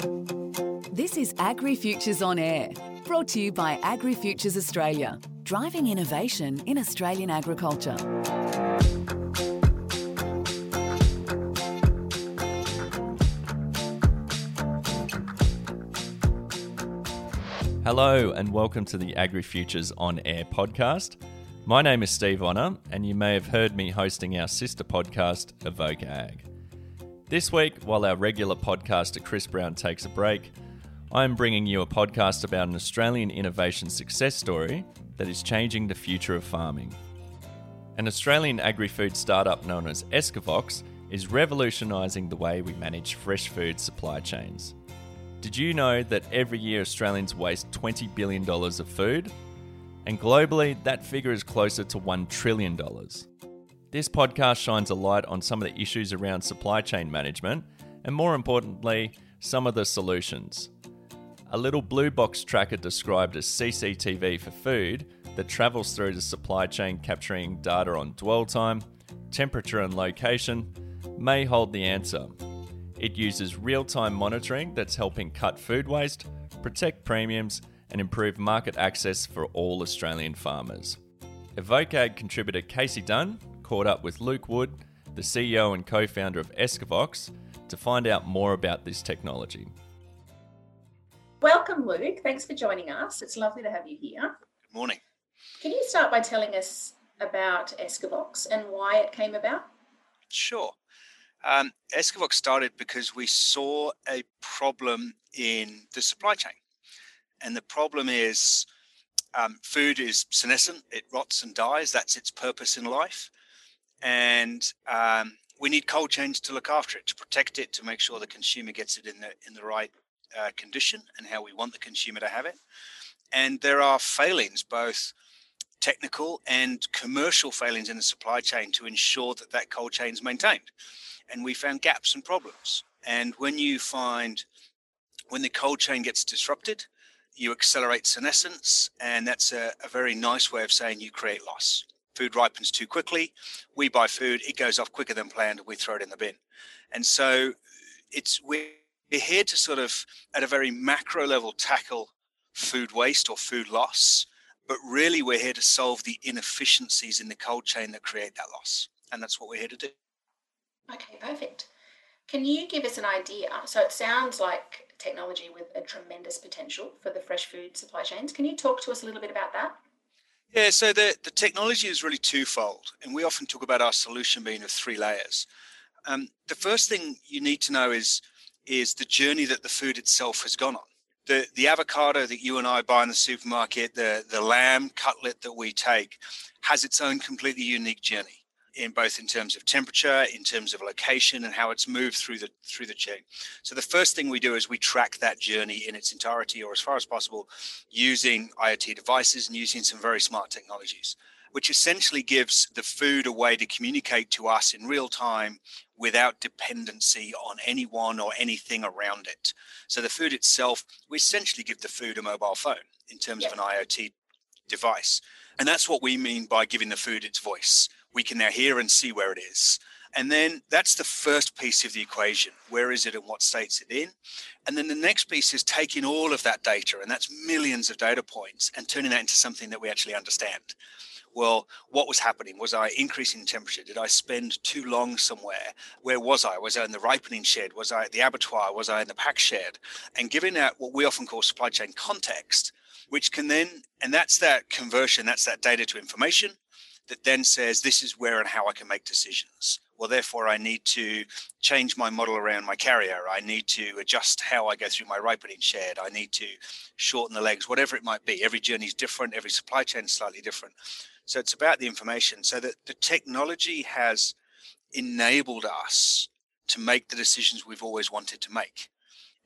This is Agri Futures on Air, brought to you by Agri Futures Australia, driving innovation in Australian agriculture. Hello, and welcome to the Agri Futures on Air podcast. My name is Steve Honor, and you may have heard me hosting our sister podcast, Evoke Ag. This week, while our regular podcaster Chris Brown takes a break, I am bringing you a podcast about an Australian innovation success story that is changing the future of farming. An Australian agri food startup known as Escavox is revolutionising the way we manage fresh food supply chains. Did you know that every year Australians waste $20 billion of food? And globally, that figure is closer to $1 trillion. This podcast shines a light on some of the issues around supply chain management and, more importantly, some of the solutions. A little blue box tracker described as CCTV for food that travels through the supply chain capturing data on dwell time, temperature, and location may hold the answer. It uses real time monitoring that's helping cut food waste, protect premiums, and improve market access for all Australian farmers. Evoke contributor Casey Dunn caught up with Luke Wood, the CEO and co founder of Escavox, to find out more about this technology. Welcome, Luke. Thanks for joining us. It's lovely to have you here. Good morning. Can you start by telling us about Escavox and why it came about? Sure. Um, Escavox started because we saw a problem in the supply chain. And the problem is um, food is senescent, it rots and dies. That's its purpose in life. And um, we need cold chains to look after it, to protect it, to make sure the consumer gets it in the in the right uh, condition and how we want the consumer to have it. And there are failings, both technical and commercial failings in the supply chain to ensure that that cold chain is maintained and we found gaps and problems. And when you find when the cold chain gets disrupted, you accelerate senescence, and that's a, a very nice way of saying you create loss. Food ripens too quickly. We buy food, it goes off quicker than planned, we throw it in the bin. And so it's we're here to sort of at a very macro level tackle food waste or food loss, but really we're here to solve the inefficiencies in the cold chain that create that loss. And that's what we're here to do. Okay, perfect. Can you give us an idea? So it sounds like technology with a tremendous potential for the fresh food supply chains. Can you talk to us a little bit about that? Yeah, so the, the technology is really twofold, and we often talk about our solution being of three layers. Um, the first thing you need to know is is the journey that the food itself has gone on. The the avocado that you and I buy in the supermarket, the the lamb cutlet that we take, has its own completely unique journey in both in terms of temperature, in terms of location, and how it's moved through the through the chain. So the first thing we do is we track that journey in its entirety, or as far as possible, using IoT devices and using some very smart technologies, which essentially gives the food a way to communicate to us in real time without dependency on anyone or anything around it. So the food itself, we essentially give the food a mobile phone in terms of an IoT device. And that's what we mean by giving the food its voice we can now hear and see where it is. And then that's the first piece of the equation. Where is it and what state's it in? And then the next piece is taking all of that data, and that's millions of data points, and turning that into something that we actually understand. Well, what was happening? Was I increasing temperature? Did I spend too long somewhere? Where was I? Was I in the ripening shed? Was I at the abattoir? Was I in the pack shed? And giving that what we often call supply chain context, which can then, and that's that conversion, that's that data to information that then says this is where and how I can make decisions. Well, therefore, I need to change my model around my carrier. I need to adjust how I go through my ripening shed. I need to shorten the legs, whatever it might be. Every journey is different. Every supply chain is slightly different. So it's about the information. So that the technology has enabled us to make the decisions we've always wanted to make.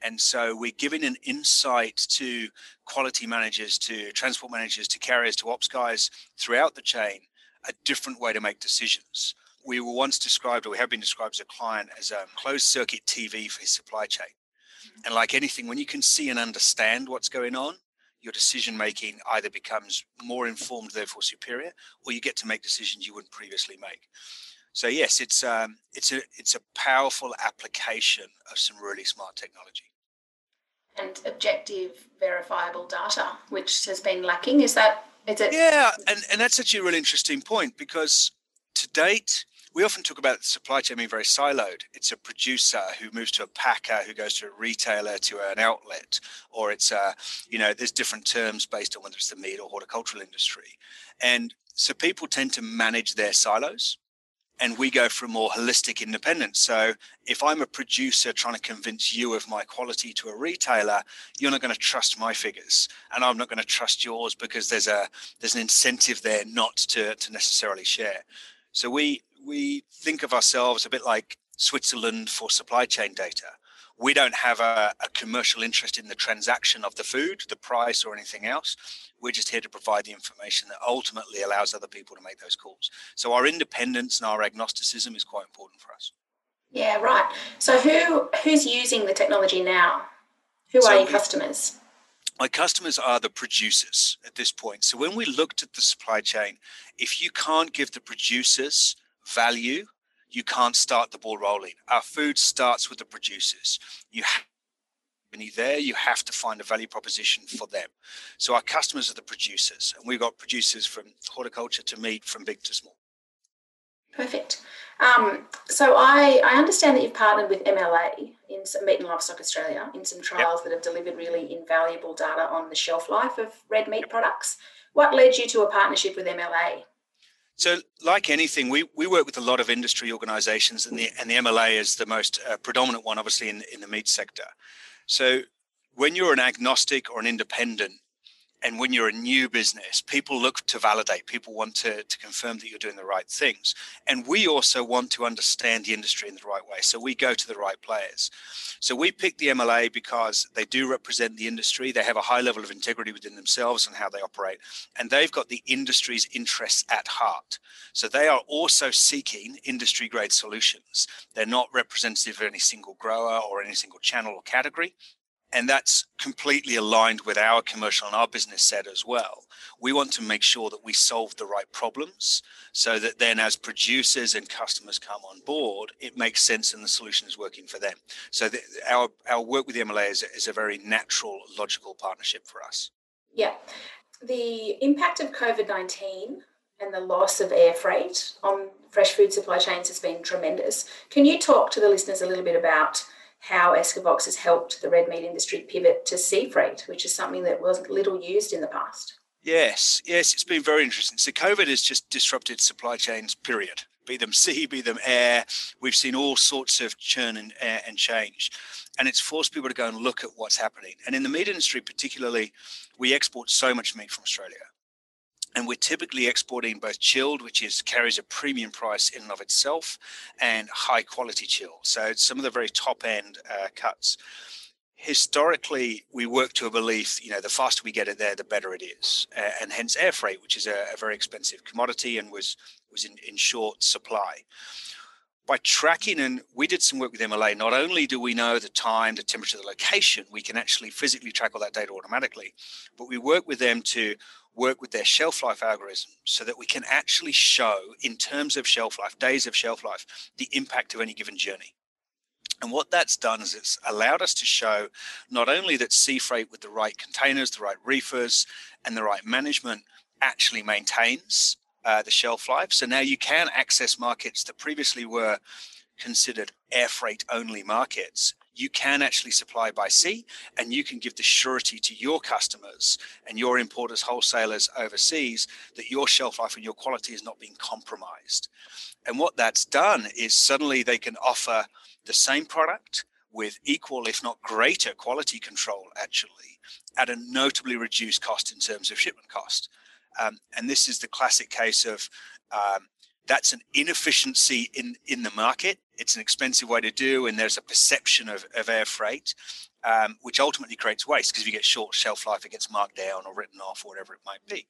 And so we're giving an insight to quality managers, to transport managers, to carriers, to ops guys throughout the chain a different way to make decisions. We were once described, or we have been described as a client, as a closed circuit TV for his supply chain. And like anything, when you can see and understand what's going on, your decision making either becomes more informed, therefore superior, or you get to make decisions you wouldn't previously make. So yes, it's um, it's a it's a powerful application of some really smart technology. and objective, verifiable data, which has been lacking. Is that is it? Yeah, and, and that's actually a really interesting point because to date, we often talk about the supply chain being very siloed. It's a producer who moves to a packer, who goes to a retailer, to an outlet, or it's a, you know, there's different terms based on whether it's the meat or horticultural industry. And so people tend to manage their silos and we go for a more holistic independence. So if I'm a producer trying to convince you of my quality to a retailer, you're not going to trust my figures, and I'm not going to trust yours because there's a there's an incentive there not to to necessarily share. So we we think of ourselves a bit like Switzerland for supply chain data. We don't have a, a, commercial interest in the transaction of the food, the price, or anything else. We're just here to provide the information that ultimately allows other people to make those calls. So our independence and our agnosticism is quite important for us. Yeah, right. So who who's using the technology now? Who so are your customers? my customers are the producers at this point. So when we looked at the supply chain, if you can't give the producers value, you can't start the ball rolling. Our food starts with the producers. You have there, you have to find a value proposition for them. So our customers are the producers, and we've got producers from horticulture to meat, from big to small. Perfect. Um, so I, I understand that you've partnered with MLA in some Meat and Livestock Australia in some trials yep. that have delivered really invaluable data on the shelf life of red meat yep. products. What led you to a partnership with MLA? So, like anything, we, we work with a lot of industry organizations, and the, and the MLA is the most uh, predominant one, obviously, in, in the meat sector. So, when you're an agnostic or an independent, and when you're a new business, people look to validate, people want to, to confirm that you're doing the right things. And we also want to understand the industry in the right way. So we go to the right players. So we pick the MLA because they do represent the industry. They have a high level of integrity within themselves and how they operate. And they've got the industry's interests at heart. So they are also seeking industry grade solutions. They're not representative of any single grower or any single channel or category and that's completely aligned with our commercial and our business set as well. We want to make sure that we solve the right problems so that then as producers and customers come on board, it makes sense and the solution is working for them. So the, our, our work with the MLA is, is a very natural, logical partnership for us. Yeah. The impact of COVID 19 and the loss of air freight on fresh food supply chains has been tremendous. Can you talk to the listeners a little bit about how Escavox has helped the red meat industry pivot to sea freight, which is something that was little used in the past. Yes, yes, it's been very interesting. So COVID has just disrupted supply chains, period. Be them sea, be them air. We've seen all sorts of churn and, and change. And it's forced people to go and look at what's happening. And in the meat industry, particularly, we export so much meat from Australia and we're typically exporting both chilled, which is carries a premium price in and of itself, and high quality chill. So some of the very top end uh, cuts. Historically, we work to a belief, you know, the faster we get it there, the better it is, uh, and hence air freight, which is a, a very expensive commodity and was was in, in short supply by tracking and we did some work with MLA, not only do we know the time, the temperature, the location, we can actually physically track all that data automatically, but we work with them to work with their shelf life algorithm so that we can actually show, in terms of shelf life, days of shelf life, the impact of any given journey. And what that's done is it's allowed us to show not only that sea freight with the right containers, the right reefers, and the right management actually maintains uh, the shelf life. So now you can access markets that previously were considered air freight only markets you can actually supply by sea and you can give the surety to your customers and your importers, wholesalers overseas that your shelf life and your quality is not being compromised. And what that's done is suddenly they can offer the same product with equal, if not greater, quality control actually at a notably reduced cost in terms of shipment cost. Um, and this is the classic case of um, that's an inefficiency in in the market it's an expensive way to do and there's a perception of, of air freight um, which ultimately creates waste because if you get short shelf life it gets marked down or written off or whatever it might be.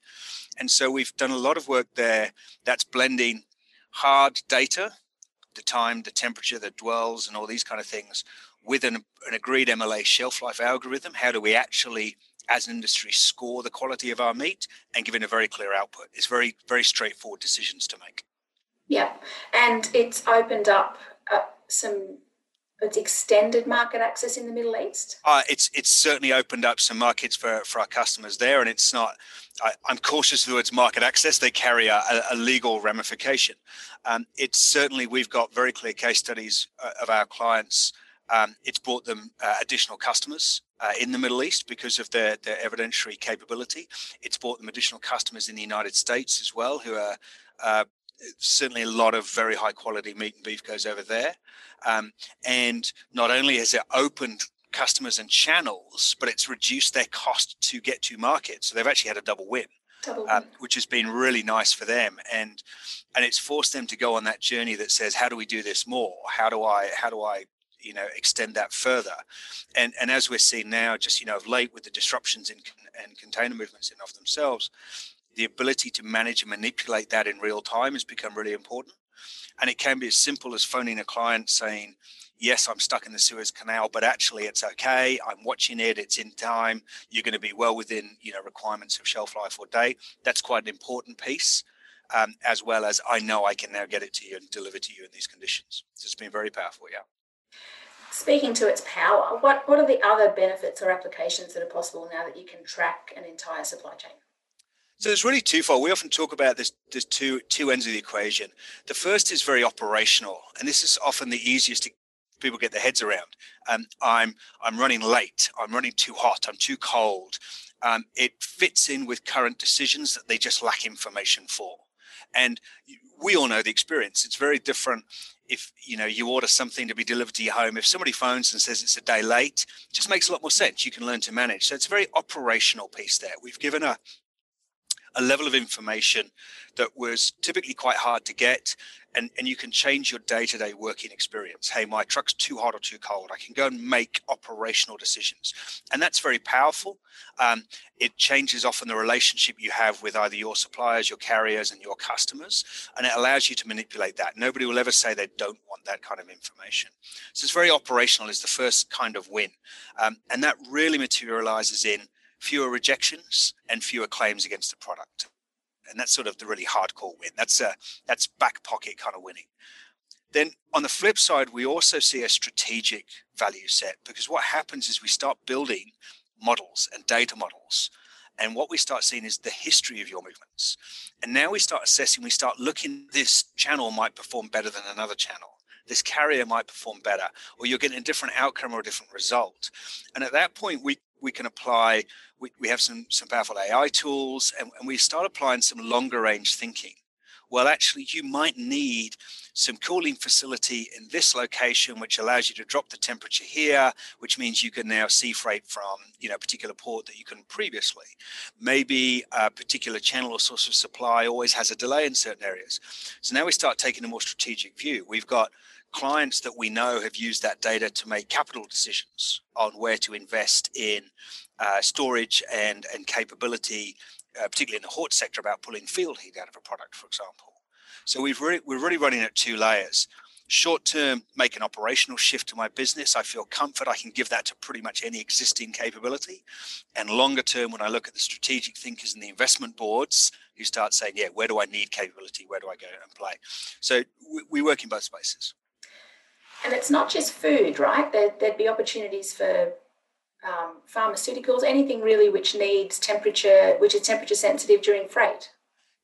And so we've done a lot of work there that's blending hard data the time the temperature the dwells and all these kind of things with an, an agreed mla shelf life algorithm how do we actually as an industry score the quality of our meat and give it a very clear output. It's very very straightforward decisions to make. Yeah, and it's opened up uh, some it's extended market access in the Middle East? Uh, it's it's certainly opened up some markets for, for our customers there, and it's not. I, am cautious of the words market access. They carry a, a legal ramification. Um, it's certainly we've got very clear case studies uh, of our clients. Um, it's brought them uh, additional customers uh, in the Middle East because of their, their evidentiary capability. It's brought them additional customers in the United States as well, who are uh, certainly a lot of very high quality meat and beef goes over there. Um, and not only has it opened customers and channels, but it's reduced their cost to get to market. So they've actually had a double win. Double um, win. Um, which has been really nice for them, and and it's forced them to go on that journey that says, how do we do this more? How do I how do I you know extend that further and and as we're seeing now just you know of late with the disruptions in and container movements in and of themselves the ability to manage and manipulate that in real time has become really important. And it can be as simple as phoning a client saying yes i'm stuck in the suez canal but actually it's okay. I'm watching it. It's in time. You're going to be well within you know requirements of shelf life or day. That's quite an important piece um, as well as i know i can now get it to you and deliver to you in these conditions. So it's been very powerful yeah. Speaking to its power, what, what are the other benefits or applications that are possible now that you can track an entire supply chain? So there's really twofold. We often talk about this. There's two two ends of the equation. The first is very operational, and this is often the easiest to people get their heads around. Um, I'm I'm running late. I'm running too hot. I'm too cold. Um, it fits in with current decisions that they just lack information for, and we all know the experience. It's very different if you know you order something to be delivered to your home if somebody phones and says it's a day late it just makes a lot more sense you can learn to manage so it's a very operational piece there we've given a a level of information that was typically quite hard to get and, and you can change your day-to-day working experience. Hey my truck's too hot or too cold. I can go and make operational decisions. And that's very powerful. Um, it changes often the relationship you have with either your suppliers your carriers and your customers and it allows you to manipulate that. Nobody will ever say they don't want that kind of information. So it's very operational is the first kind of win. Um, and that really materializes in fewer rejections and fewer claims against the product. And that's sort of the really hardcore win. That's a, that's back pocket kind of winning. Then on the flip side, we also see a strategic value set because what happens is we start building models and data models. And what we start seeing is the history of your movements. And now we start assessing, we start looking, this channel might perform better than another channel. This carrier might perform better, or you're getting a different outcome or a different result. And at that point, we we can apply we, we have some some powerful ai tools and, and we start applying some longer range thinking. Well actually you might need some cooling facility in this location which allows you to drop the temperature here which means you can now sea freight from you know a particular port that you couldn't previously. Maybe a particular channel or source of supply always has a delay in certain areas. So now we start taking a more strategic view. We've got clients that we know have used that data to make capital decisions on where to invest in uh, storage and, and capability, uh, particularly in the hort sector, about pulling field heat out of a product, for example. So we've really, we're really running at two layers. Short term, make an operational shift to my business. I feel comfort. I can give that to pretty much any existing capability. And longer term, when I look at the strategic thinkers and the investment boards who start saying, yeah, where do I need capability? Where do I go and play? So we, we work in both spaces. And it's not just food, right? There, would be opportunities for um, pharmaceuticals, anything really which needs temperature, which is temperature sensitive during freight.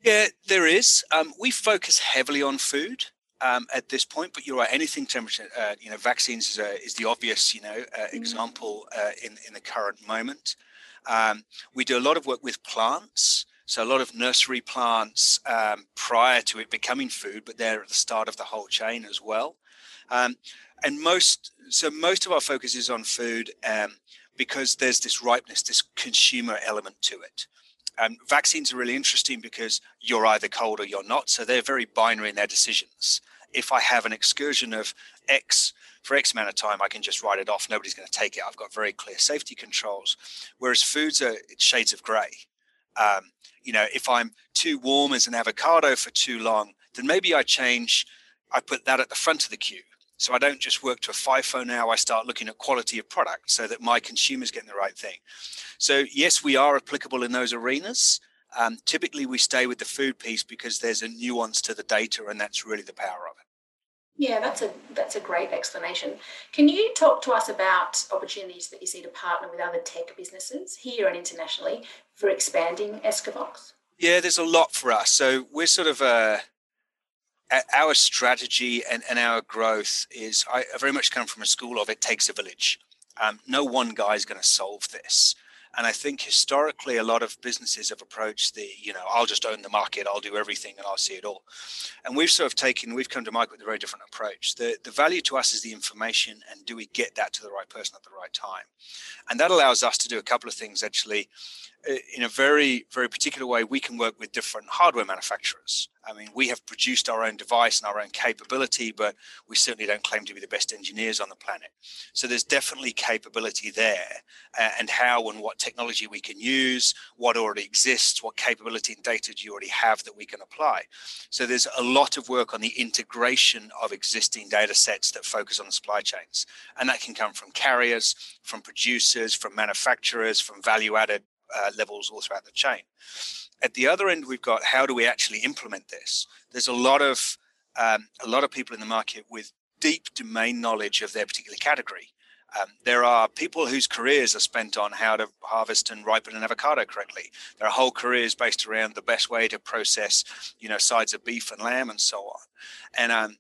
Yeah, there is. Um, we focus heavily on food. Um, at this point, but you're right. Anything temperature, uh, you know, vaccines is, a, is the obvious, you know, uh, mm. example uh, in in the current moment. Um, we do a lot of work with plants, so a lot of nursery plants um, prior to it becoming food, but they're at the start of the whole chain as well. Um, and most, so most of our focus is on food um, because there's this ripeness, this consumer element to it. Um, vaccines are really interesting because you're either cold or you're not. So they're very binary in their decisions. If I have an excursion of X for X amount of time, I can just write it off. Nobody's going to take it. I've got very clear safety controls. Whereas foods are shades of grey. Um, you know, if I'm too warm as an avocado for too long, then maybe I change. I put that at the front of the queue. So I don't just work to a FIFO now. I start looking at quality of product so that my consumers getting the right thing. So yes, we are applicable in those arenas. Um, typically, we stay with the food piece because there's a nuance to the data, and that's really the power of it. Yeah, that's a that's a great explanation. Can you talk to us about opportunities that you see to partner with other tech businesses here and internationally for expanding Escavox? Yeah, there's a lot for us. So we're sort of a our strategy and, and our growth is I very much come from a school of it takes a village. Um, no one guy is going to solve this. And I think historically, a lot of businesses have approached the, you know, I'll just own the market, I'll do everything, and I'll see it all. And we've sort of taken, we've come to market with a very different approach. The the value to us is the information, and do we get that to the right person at the right time? And that allows us to do a couple of things actually in a very, very particular way, we can work with different hardware manufacturers. I mean, we have produced our own device and our own capability, but we certainly don't claim to be the best engineers on the planet. So there's definitely capability there, uh, and how and what technology we can use, what already exists, what capability and data do you already have that we can apply. So there's a lot of work on the integration of existing data sets that focus on the supply chains, and that can come from carriers, from producers, from manufacturers, from value-added uh, levels all throughout the chain. At the other end, we've got how do we actually implement this? There's a lot of um, a lot of people in the market with deep domain knowledge of their particular category. Um, there are people whose careers are spent on how to harvest and ripen an avocado correctly. There are whole careers based around the best way to process, you know, sides of beef and lamb and so on. And um,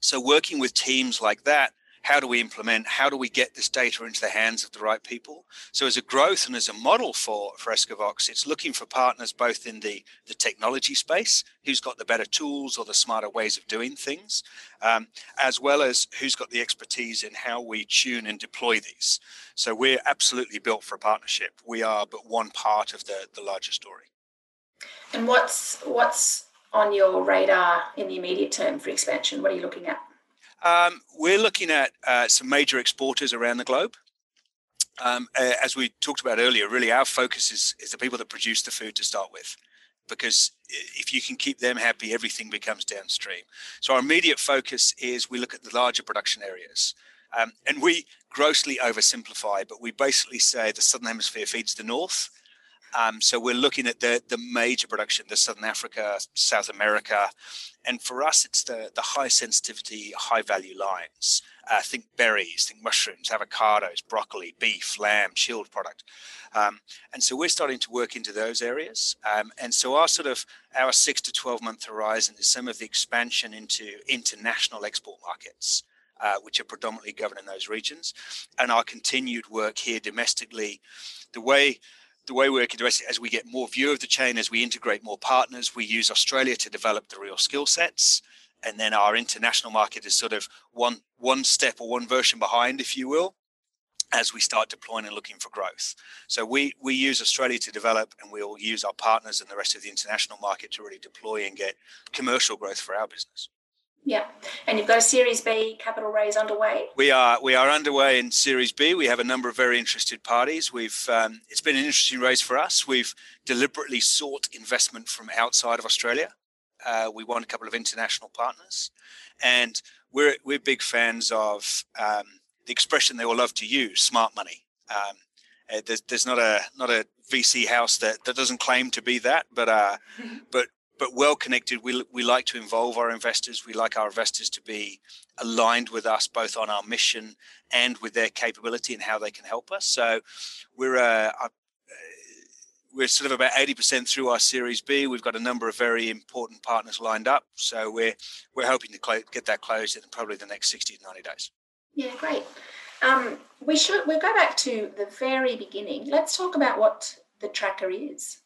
so, working with teams like that how do we implement how do we get this data into the hands of the right people? So as a growth and as a model for escavox it's looking for partners both in the the technology space who's got the better tools or the smarter ways of doing things um, as well as who's got the expertise in how we tune and deploy these. So we're absolutely built for a partnership. We are but one part of the the larger story. And what's what's on your radar in the immediate term for expansion? What are you looking at um, we're looking at uh, some major exporters around the globe. Um, as we talked about earlier, really our focus is, is the people that produce the food to start with. Because if you can keep them happy, everything becomes downstream. So our immediate focus is we look at the larger production areas. Um, and we grossly oversimplify, but we basically say the southern hemisphere feeds the north um, so we're looking at the the major production, the Southern Africa, South America, and for us, it's the the high sensitivity, high value lines. Uh, think berries, think mushrooms, avocados, broccoli, beef, lamb, chilled product, um, and so we're starting to work into those areas. Um, and so our sort of our six to twelve month horizon is some of the expansion into international export markets. Uh, which are predominantly governed in those regions, and our continued work here domestically. The way the way we're working as we get more view of the chain, as we integrate more partners, we use Australia to develop the real skill sets. And then our international market is sort of one one step or one version behind, if you will, as we start deploying and looking for growth. So we we use Australia to develop, and we'll use our partners and the rest of the international market to really deploy and get commercial growth for our business. Yeah, and you've got a Series B capital raise underway. We are we are underway in Series B. We have a number of very interested parties. We've um, it's been an interesting raise for us. We've deliberately sought investment from outside of Australia. Uh, we want a couple of international partners, and we're we're big fans of um, the expression they all love to use: smart money. Um, uh, there's, there's not a not a VC house that, that doesn't claim to be that, but uh, but but well connected. We, we like to involve our investors. We like our investors to be aligned with us both on our mission and with their capability and how they can help us. So we're uh, uh we're sort of about 80% through our Series B. We've got a number of very important partners lined up. So we're we're hoping to cl- get that closed in probably the next 60 to 90 days. Yeah, great. Um, we should we'll go back to the very beginning. Let's talk about what the tracker is,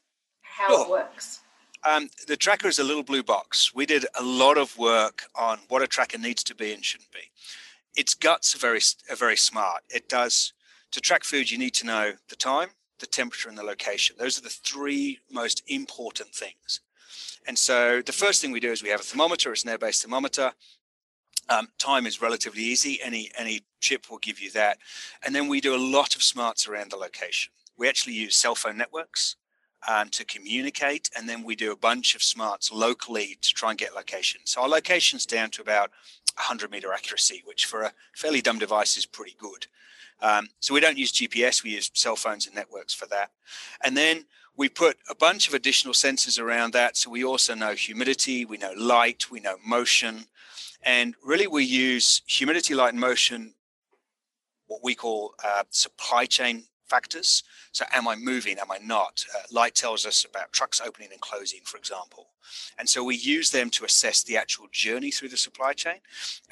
how sure. it works. Um, the tracker is a little blue box. We did a lot of work on what a tracker needs to be and shouldn't be. Its guts are very, are very smart. It does to track food. You need to know the time, the temperature, and the location. Those are the three most important things. And so the first thing we do is we have a thermometer. It's an air-based thermometer. Um, time is relatively easy. Any any chip will give you that. And then we do a lot of smarts around the location. We actually use cell phone networks um, to communicate. And then we do a bunch of smarts locally to try and get location. So our location's down to about 100 meter accuracy, which for a fairly dumb device is pretty good. Um, so we don't use GPS, we use cell phones and networks for that. And then we put a bunch of additional sensors around that. So we also know humidity, we know light, we know motion. And really, we use humidity, light, and motion, what we call uh, supply chain factors. So, am I moving? Am I not? Uh, light tells us about trucks opening and closing, for example. And so we use them to assess the actual journey through the supply chain.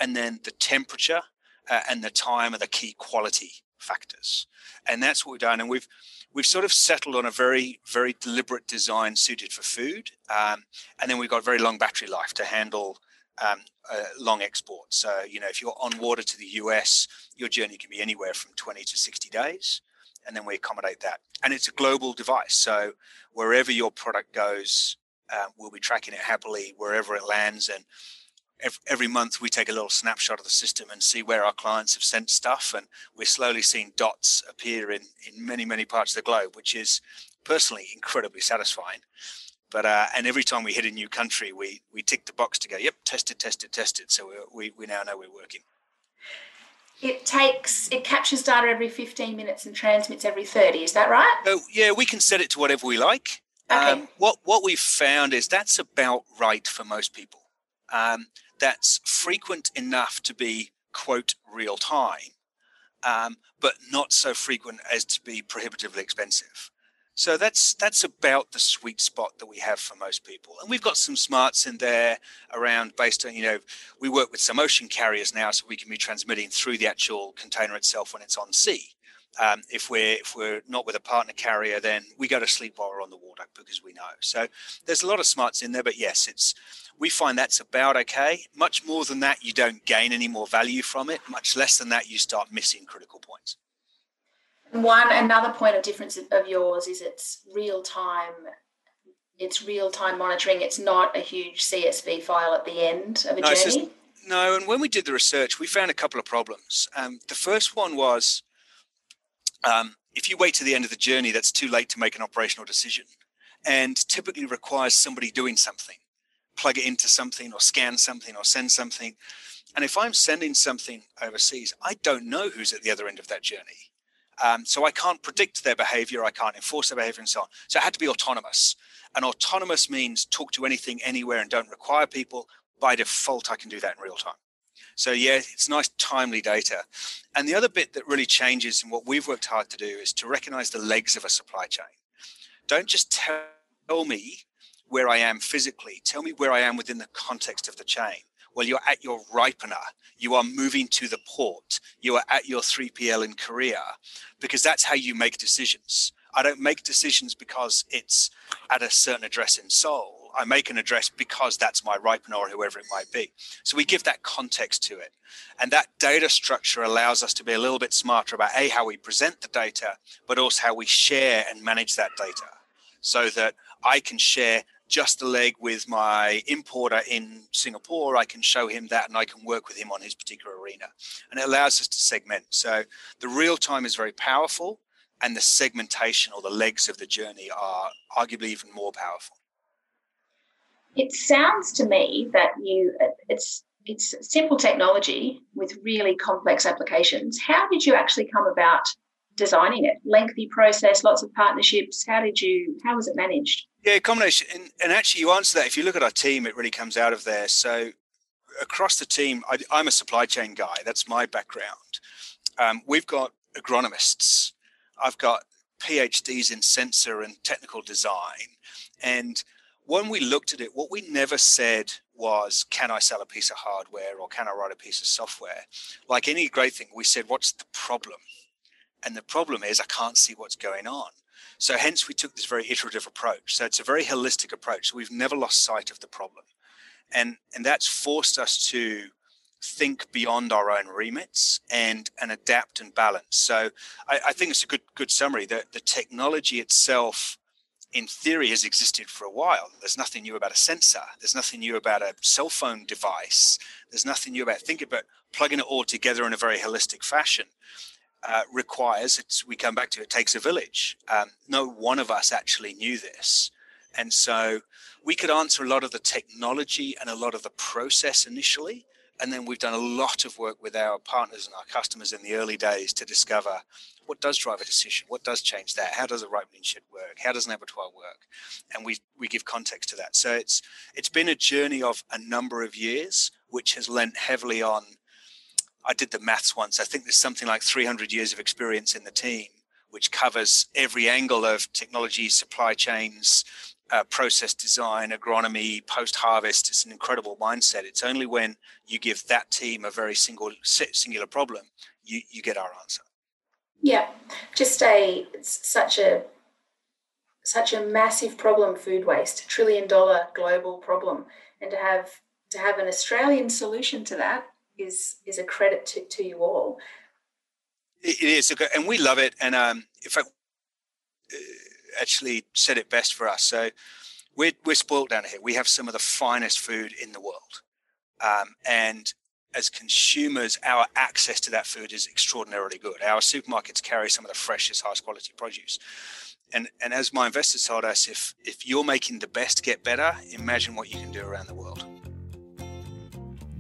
And then the temperature uh, and the time are the key quality factors. And that's what we've done. And we've we've sort of settled on a very, very deliberate design suited for food. Um, and then we've got very long battery life to handle um, uh, long exports. So, you know, if you're on water to the US, your journey can be anywhere from 20 to 60 days. And then we accommodate that. And it's a global device. So wherever your product goes, um, we'll be tracking it happily wherever it lands. And every, every month we take a little snapshot of the system and see where our clients have sent stuff. And we're slowly seeing dots appear in, in many, many parts of the globe, which is personally incredibly satisfying. But uh, and every time we hit a new country, we we tick the box to go, yep, tested, tested, tested. So we we, we now know we're working. It takes it captures data every 15 minutes and transmits every 30. Is that right? So yeah, we can set it to whatever we like. Okay. Um, what what we've found is that's about right for most people. Um, that's frequent enough to be quote real time, um, but not so frequent as to be prohibitively expensive. So that's that's about the sweet spot that we have for most people. And we've got some smarts in there around based on, you know, we work with some ocean carriers now so we can be transmitting through the actual container itself when it's on sea. Um, if we're if we're not with a partner carrier, then we go to sleep while we're on the water because we know. So there's a lot of smarts in there, but yes, it's we find that's about okay. Much more than that, you don't gain any more value from it. Much less than that, you start missing critical points. One another point of difference of yours is it's real time. It's real time monitoring. It's not a huge CSV file at the end of a no, journey. no, and when we did the research, we found a couple of problems. Um, the first one was um, if you wait to the end of the journey, that's too late to make an operational decision and typically requires somebody doing something, plug it into something or scan something or send something. And if I'm sending something overseas, I don't know who's at the other end of that journey. Um, so I can't predict their behavior, I can't enforce their behavior, and so on. So it had to be autonomous. And autonomous means talk to anything, anywhere, and don't require people. By default, I can do that in real time. So yeah, it's nice timely data. And the other bit that really changes and what we've worked hard to do is to recognize the legs of a supply chain. Don't just tell me where I am physically, tell me where I am within the context of the chain. Well, you're at your ripener, you are moving to the port, you are at your 3PL in Korea, because that's how you make decisions. I don't make decisions because it's at a certain address in Seoul. I make an address because that's my ripener or whoever it might be. So we give that context to it. And that data structure allows us to be a little bit smarter about A, how we present the data, but also how we share and manage that data so that I can share just the leg with my importer in Singapore. I can show him that and I can work with him on his particular arena. And it allows us to segment. So the real time is very powerful and the segmentation or the legs of the journey are arguably even more powerful. It sounds to me that you it's it's simple technology with really complex applications. How did you actually come about designing it? Lengthy process, lots of partnerships. How did you how was it managed? Yeah, combination. And, and actually, you answer that. If you look at our team, it really comes out of there. So across the team, I, am a supply chain guy. That's my background. Um, we've got agronomists. I've got PhDs in sensor and technical design, and when we looked at it, what we never said was, can I sell a piece of hardware or can I write a piece of software? Like any great thing, we said, what's the problem? And the problem is, I can't see what's going on. So, hence, we took this very iterative approach. So, it's a very holistic approach. So we've never lost sight of the problem. And, and that's forced us to think beyond our own remits and, and adapt and balance. So, I, I think it's a good, good summary that the technology itself in theory has existed for a while. There's nothing new about a sensor. There's nothing new about a cell phone device. There's nothing new about thinking about plugging it all together in a very holistic fashion. Uh, requires it's we come back to it takes a village. Um, no one of us actually knew this, and so we could answer a lot of the technology and a lot of the process initially, and then we've done a lot of work with our partners and our customers in the early days to discover what does drive a decision, what does change that, how does a ripening shed work, how does an abattoir work, and we we give context to that. So it's it's been a journey of a number of years which has lent heavily on. I did the maths once. I think there's something like 300 years of experience in the team, which covers every angle of technology, supply chains, uh, process design, agronomy, post harvest. It's an incredible mindset. It's only when you give that team a very single singular problem, you, you get our answer. Yeah, just a such a such a massive problem, food waste, trillion dollar global problem, and to have to have an Australian solution to that is is a credit to, to you all. It is, and we love it. And um, if I uh, actually said it best for us, so we're we're spoiled down here. We have some of the finest food in the world, um, and as consumers, our access to that food is extraordinarily good. Our supermarkets carry some of the freshest, highest quality produce. And, and as my investors told us, if, if you're making the best get better, imagine what you can do around the world.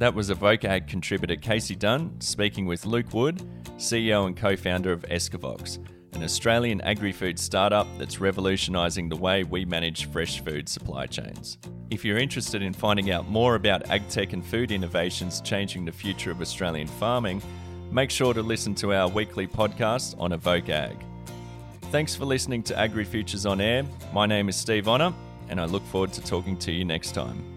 That was Evoke Ag contributor Casey Dunn speaking with Luke Wood, CEO and co founder of Escavox, an Australian agri food startup that's revolutionising the way we manage fresh food supply chains. If you're interested in finding out more about agtech and food innovations changing the future of Australian farming, make sure to listen to our weekly podcast on Evoke Ag. Thanks for listening to Agri Futures on Air. My name is Steve Honor, and I look forward to talking to you next time.